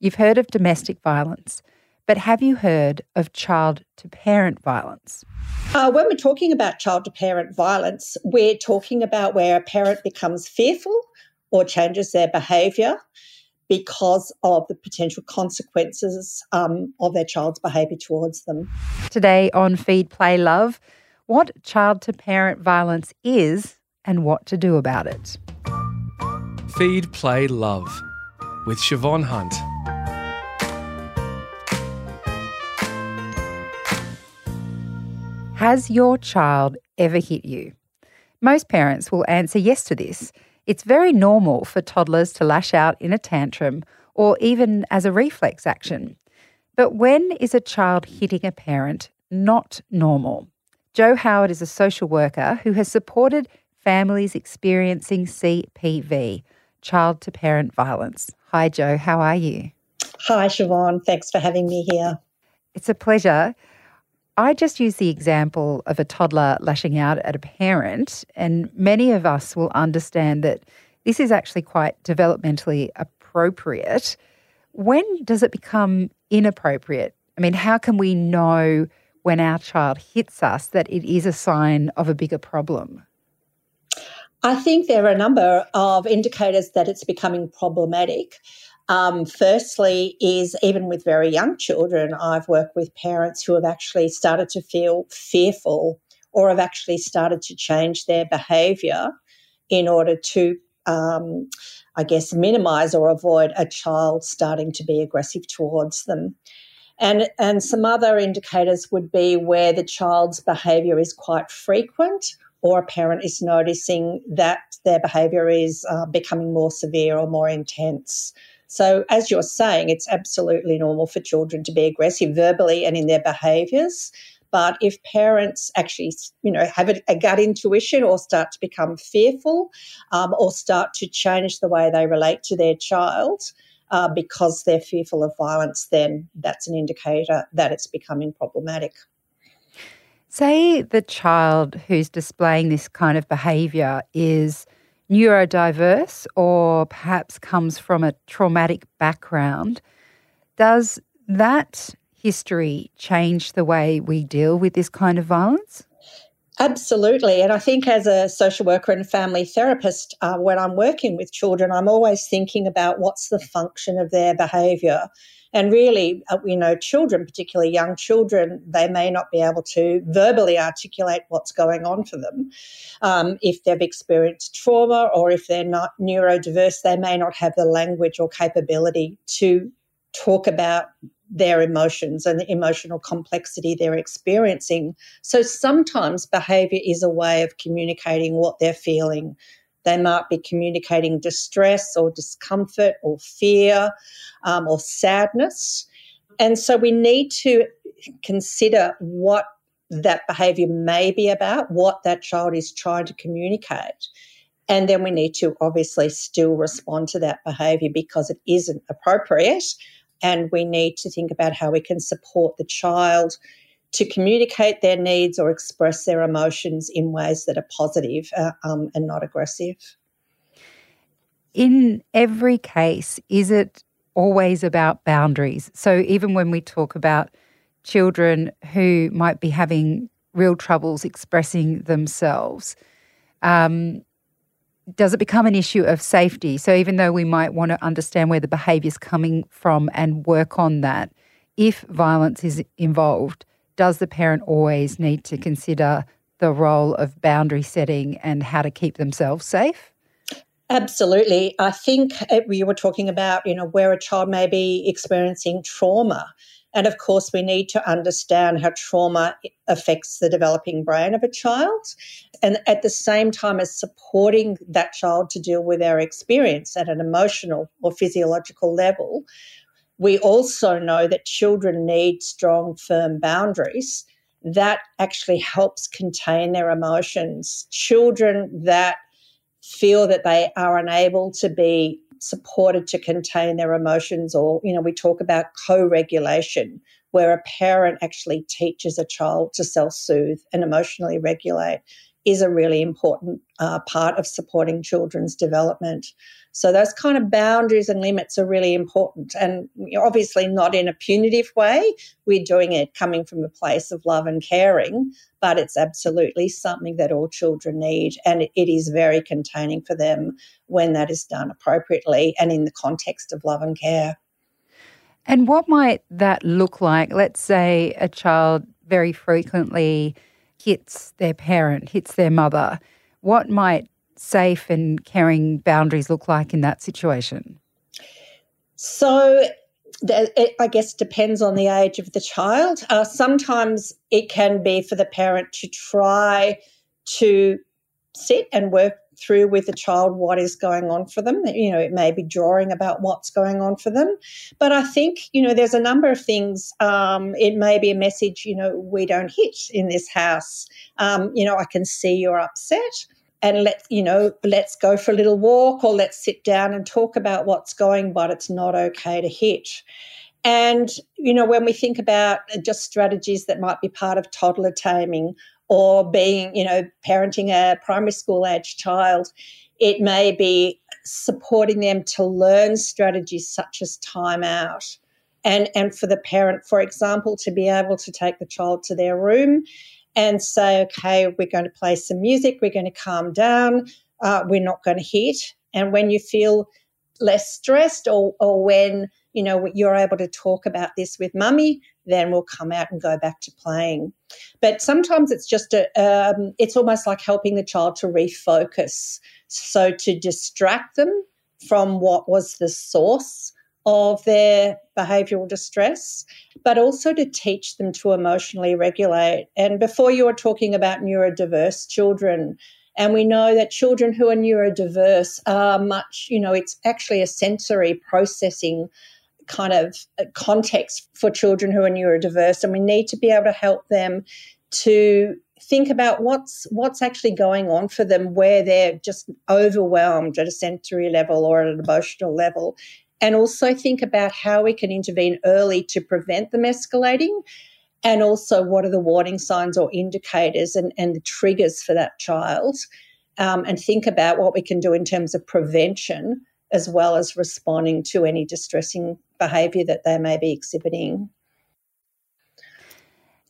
You've heard of domestic violence, but have you heard of child to parent violence? Uh, when we're talking about child to parent violence, we're talking about where a parent becomes fearful or changes their behaviour because of the potential consequences um, of their child's behaviour towards them. Today on Feed Play Love, what child to parent violence is and what to do about it. Feed Play Love with Siobhan Hunt. Has your child ever hit you? Most parents will answer yes to this. It's very normal for toddlers to lash out in a tantrum or even as a reflex action. But when is a child hitting a parent not normal? Jo Howard is a social worker who has supported families experiencing CPV, child to parent violence. Hi, Jo, how are you? Hi, Siobhan. Thanks for having me here. It's a pleasure. I just use the example of a toddler lashing out at a parent, and many of us will understand that this is actually quite developmentally appropriate. When does it become inappropriate? I mean, how can we know when our child hits us that it is a sign of a bigger problem? I think there are a number of indicators that it's becoming problematic. Um, firstly, is even with very young children, I've worked with parents who have actually started to feel fearful or have actually started to change their behaviour in order to, um, I guess, minimise or avoid a child starting to be aggressive towards them. And, and some other indicators would be where the child's behaviour is quite frequent or a parent is noticing that their behaviour is uh, becoming more severe or more intense. So, as you're saying, it's absolutely normal for children to be aggressive verbally and in their behaviours. But if parents actually, you know, have a, a gut intuition or start to become fearful um, or start to change the way they relate to their child uh, because they're fearful of violence, then that's an indicator that it's becoming problematic. Say the child who's displaying this kind of behaviour is neurodiverse or perhaps comes from a traumatic background, does that history change the way we deal with this kind of violence? Absolutely. And I think as a social worker and family therapist, uh, when I'm working with children, I'm always thinking about what's the function of their behaviour. And really, uh, you know, children, particularly young children, they may not be able to verbally articulate what's going on for them. Um, if they've experienced trauma or if they're not neurodiverse, they may not have the language or capability to talk about their emotions and the emotional complexity they're experiencing. So sometimes behavior is a way of communicating what they're feeling. They might be communicating distress or discomfort or fear um, or sadness. And so we need to consider what that behavior may be about, what that child is trying to communicate. And then we need to obviously still respond to that behavior because it isn't appropriate. And we need to think about how we can support the child to communicate their needs or express their emotions in ways that are positive, uh, um, and not aggressive. In every case, is it always about boundaries? So even when we talk about children who might be having real troubles expressing themselves, um, does it become an issue of safety? So even though we might want to understand where the behaviour is coming from and work on that, if violence is involved, does the parent always need to consider the role of boundary setting and how to keep themselves safe? Absolutely. I think uh, we were talking about, you know, where a child may be experiencing trauma. And of course, we need to understand how trauma affects the developing brain of a child. And at the same time as supporting that child to deal with their experience at an emotional or physiological level, we also know that children need strong, firm boundaries. That actually helps contain their emotions. Children that feel that they are unable to be supported to contain their emotions or you know we talk about co-regulation where a parent actually teaches a child to self-soothe and emotionally regulate is a really important uh, part of supporting children's development. So those kind of boundaries and limits are really important, and obviously not in a punitive way. We're doing it coming from a place of love and caring, but it's absolutely something that all children need, and it is very containing for them when that is done appropriately and in the context of love and care. And what might that look like? Let's say a child very frequently hits their parent, hits their mother. What might safe and caring boundaries look like in that situation? So, it, I guess depends on the age of the child. Uh, sometimes it can be for the parent to try to sit and work through with the child what is going on for them. You know, it may be drawing about what's going on for them. But I think, you know, there's a number of things. Um, it may be a message, you know, we don't hit in this house. Um, you know, I can see you're upset and let you know let's go for a little walk or let's sit down and talk about what's going but it's not okay to hit and you know when we think about just strategies that might be part of toddler taming or being you know parenting a primary school age child it may be supporting them to learn strategies such as time out and and for the parent for example to be able to take the child to their room and say, okay, we're going to play some music, we're going to calm down, uh, we're not going to hit. And when you feel less stressed or, or when you know you're able to talk about this with mummy then we'll come out and go back to playing but sometimes it's just a um, it's almost like helping the child to refocus so to distract them from what was the source of their behavioral distress, but also to teach them to emotionally regulate. And before you were talking about neurodiverse children, and we know that children who are neurodiverse are much, you know, it's actually a sensory processing kind of uh, context for children who are neurodiverse. And we need to be able to help them to think about what's what's actually going on for them where they're just overwhelmed at a sensory level or at an emotional level and also think about how we can intervene early to prevent them escalating and also what are the warning signs or indicators and, and the triggers for that child um, and think about what we can do in terms of prevention as well as responding to any distressing behaviour that they may be exhibiting.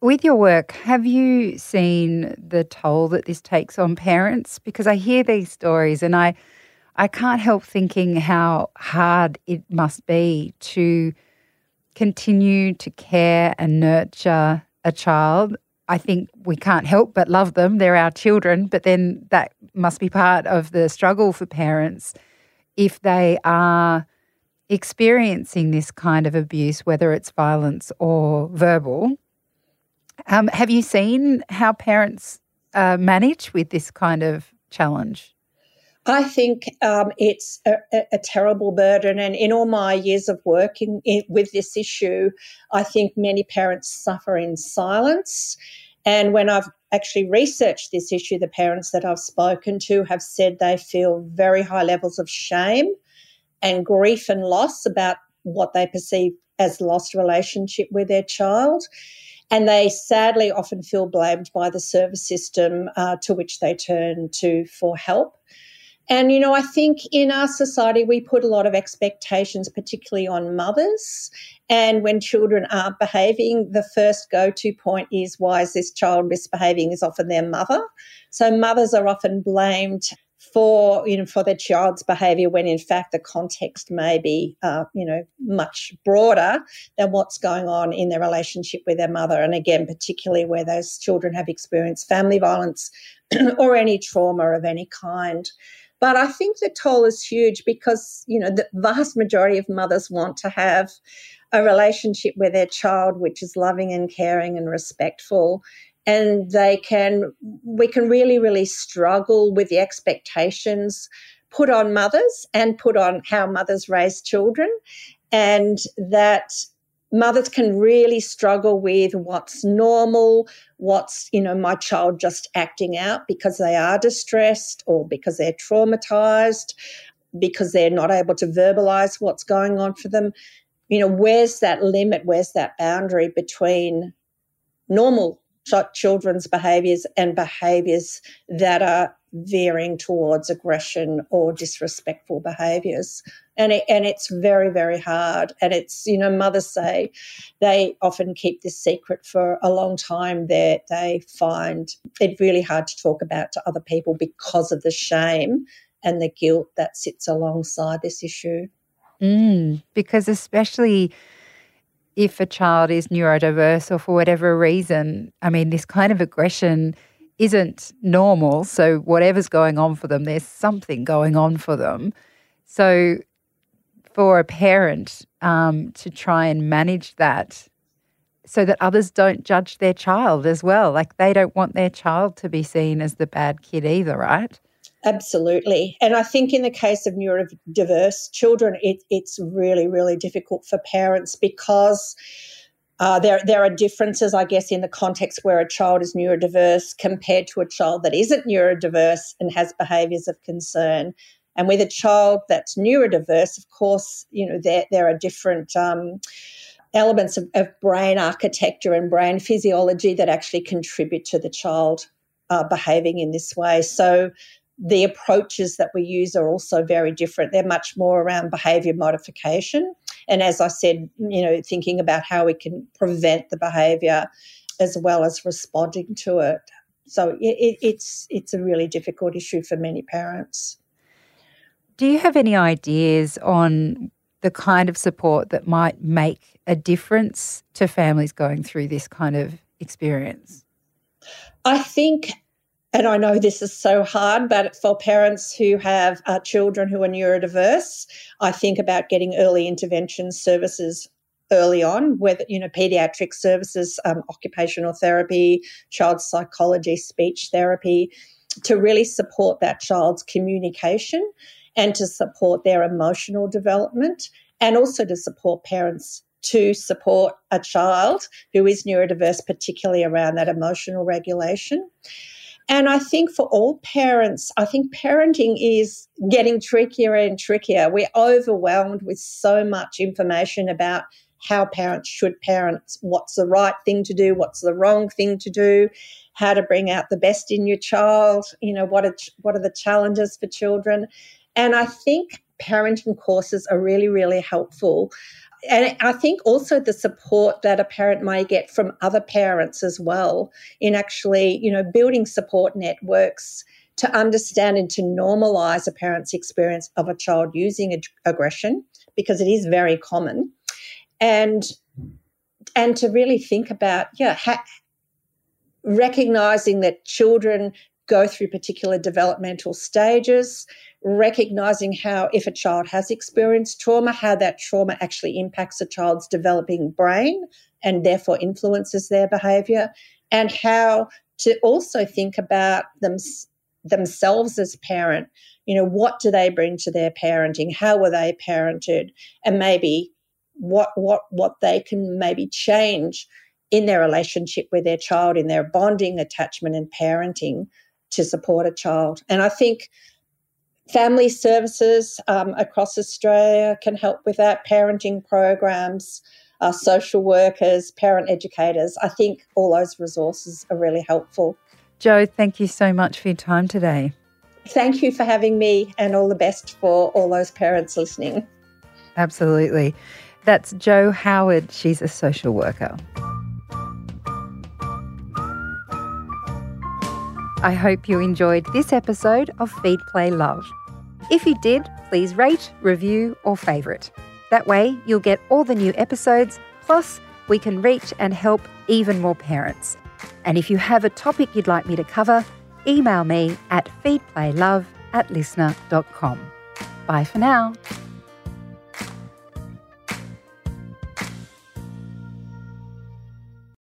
With your work, have you seen the toll that this takes on parents? Because I hear these stories and I I can't help thinking how hard it must be to continue to care and nurture a child. I think we can't help but love them. They're our children, but then that must be part of the struggle for parents if they are experiencing this kind of abuse, whether it's violence or verbal. Um, have you seen how parents uh, manage with this kind of challenge? I think um, it's a, a, terrible burden. And in all my years of working in, with this issue, I think many parents suffer in silence. And when I've actually researched this issue, the parents that I've spoken to have said they feel very high levels of shame and grief and loss about what they perceive as lost relationship with their child. And they sadly often feel blamed by the service system uh, to which they turn to for help. And, you know, I think in our society, we put a lot of expectations, particularly on mothers. And when children aren't behaving, the first go to point is why is this child misbehaving is often their mother. So mothers are often blamed for you know for their child's behaviour when in fact the context may be uh, you know much broader than what's going on in their relationship with their mother and again particularly where those children have experienced family violence or any trauma of any kind but I think the toll is huge because, you know, the vast majority of mothers want to have a relationship with their child which is loving and caring and respectful. And they can, we can really, really struggle with the expectations put on mothers and put on how mothers raise children. And that mothers can really struggle with what's normal, what's, you know, my child just acting out because they are distressed or because they're traumatized, because they're not able to verbalize what's going on for them. You know, where's that limit? Where's that boundary between normal children's behaviours and behaviours that are veering towards aggression or disrespectful behaviours. And, it, and it's very, very hard. And it's, you know, mothers say they often keep this secret for a long time that they find it really hard to talk about to other people because of the shame and the guilt that sits alongside this issue. Mm, because especially if a child is neurodiverse or for whatever reason, I mean, this kind of aggression isn't normal. So, whatever's going on for them, there's something going on for them. So, for a parent um, to try and manage that so that others don't judge their child as well. Like, they don't want their child to be seen as the bad kid either, right? Absolutely. And I think in the case of neurodiverse children, it, it's really, really difficult for parents because uh, there, there are differences, I guess, in the context where a child is neurodiverse compared to a child that isn't neurodiverse and has behaviours of concern. And with a child that's neurodiverse, of course, you know, there, there are different um, elements of, of, brain architecture and brain physiology that actually contribute to the child uh, behaving in this way. So the approaches that we use are also very different. They're much more around behavior modification. And as I said, you know, thinking about how we can prevent the behavior as well as responding to it. So it, it's it's a really difficult issue for many parents. Do you have any ideas on the kind of support that might make a difference to families going through this kind of experience? I think and I know this is so hard, but for parents who have uh, children who are neurodiverse, I think about getting early intervention services early on, whether, you know, pediatric services, um, occupational therapy, child psychology, speech therapy, to really support that child's communication and to support their emotional development and also to support parents to support a child who is neurodiverse, particularly around that emotional regulation. And I think for all parents, I think parenting is getting trickier and trickier. We're overwhelmed with so much information about how parents should parent, what's the right thing to do, what's the wrong thing to do, how to bring out the best in your child, you know, what are, what are the challenges for children. And I think parenting courses are really, really helpful and I think also the support that a parent may get from other parents as well in actually, you know, building support networks to understand and to normalize a parent's experience of a child using ag- aggression because it is very common. And and to really think about yeah ha- recognizing that children go through particular developmental stages recognizing how, if a child has experienced trauma, how that trauma actually impacts a child's developing brain and therefore influences their behavior, and how to also think about them, themselves as parent. You know, what do they bring to their parenting? How were they parented? And maybe what what what they can maybe change in their relationship with their child, in their bonding, attachment, and parenting to support a child. And I think Family services um, across Australia can help with that, parenting programs, uh, social workers, parent educators. I think all those resources are really helpful. Jo, thank you so much for your time today. Thank you for having me, and all the best for all those parents listening. Absolutely. That's Jo Howard. She's a social worker. I hope you enjoyed this episode of Feed Play Love. If you did, please rate, review, or favourite. That way, you'll get all the new episodes, plus, we can reach and help even more parents. And if you have a topic you'd like me to cover, email me at feedplaylove at listnr.com. Bye for now.